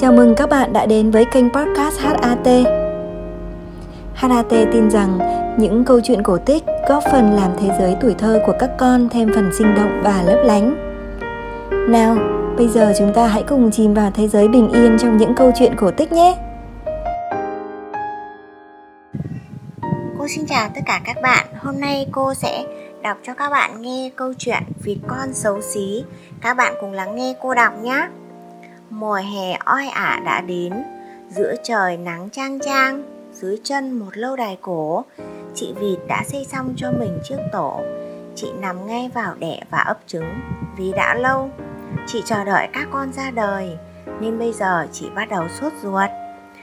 Chào mừng các bạn đã đến với kênh podcast HAT. HAT tin rằng những câu chuyện cổ tích góp phần làm thế giới tuổi thơ của các con thêm phần sinh động và lấp lánh. Nào, bây giờ chúng ta hãy cùng chìm vào thế giới bình yên trong những câu chuyện cổ tích nhé. Cô xin chào tất cả các bạn. Hôm nay cô sẽ đọc cho các bạn nghe câu chuyện Vịt con xấu xí. Các bạn cùng lắng nghe cô đọc nhé. Mùa hè oi ả đã đến, giữa trời nắng trang trang, dưới chân một lâu đài cổ, chị vịt đã xây xong cho mình chiếc tổ. Chị nằm ngay vào đẻ và ấp trứng, vì đã lâu chị chờ đợi các con ra đời, nên bây giờ chị bắt đầu sốt ruột.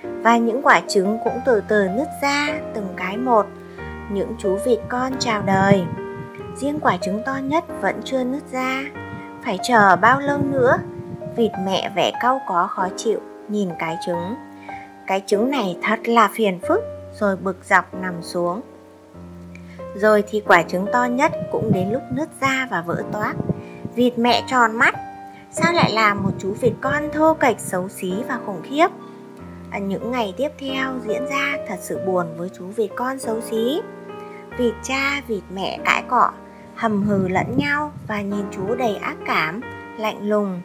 Và những quả trứng cũng từ từ nứt ra từng cái một, những chú vịt con chào đời. Riêng quả trứng to nhất vẫn chưa nứt ra, phải chờ bao lâu nữa vịt mẹ vẻ cau có khó chịu nhìn cái trứng. Cái trứng này thật là phiền phức rồi bực dọc nằm xuống. Rồi thì quả trứng to nhất cũng đến lúc nứt ra và vỡ toác. Vịt mẹ tròn mắt sao lại là một chú vịt con thô kệch xấu xí và khủng khiếp? À, những ngày tiếp theo diễn ra thật sự buồn với chú vịt con xấu xí. Vịt cha vịt mẹ cãi cọ hầm hừ lẫn nhau và nhìn chú đầy ác cảm lạnh lùng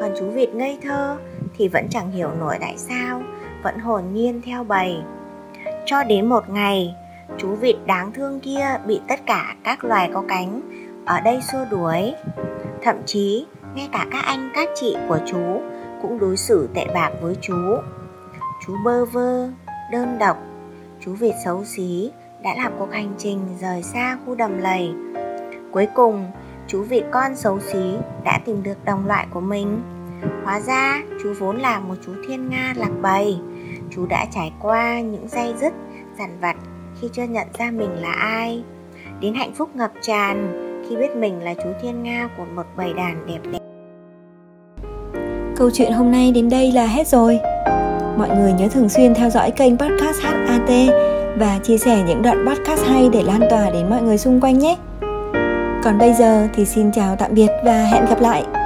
còn chú vịt ngây thơ thì vẫn chẳng hiểu nổi tại sao, vẫn hồn nhiên theo bầy. Cho đến một ngày, chú vịt đáng thương kia bị tất cả các loài có cánh ở đây xua đuổi. Thậm chí, ngay cả các anh, các chị của chú cũng đối xử tệ bạc với chú. Chú bơ vơ, đơn độc, chú vịt xấu xí đã làm cuộc hành trình rời xa khu đầm lầy. Cuối cùng chú vịt con xấu xí đã tìm được đồng loại của mình hóa ra, chú vốn là một chú thiên nga lạc bầy chú đã trải qua những dây dứt, dằn vặt khi chưa nhận ra mình là ai đến hạnh phúc ngập tràn khi biết mình là chú thiên nga của một bầy đàn đẹp đẽ Câu chuyện hôm nay đến đây là hết rồi. Mọi người nhớ thường xuyên theo dõi kênh podcast HAT và chia sẻ những đoạn podcast hay để lan tỏa đến mọi người xung quanh nhé. Còn bây giờ thì xin chào tạm biệt và hẹn gặp lại.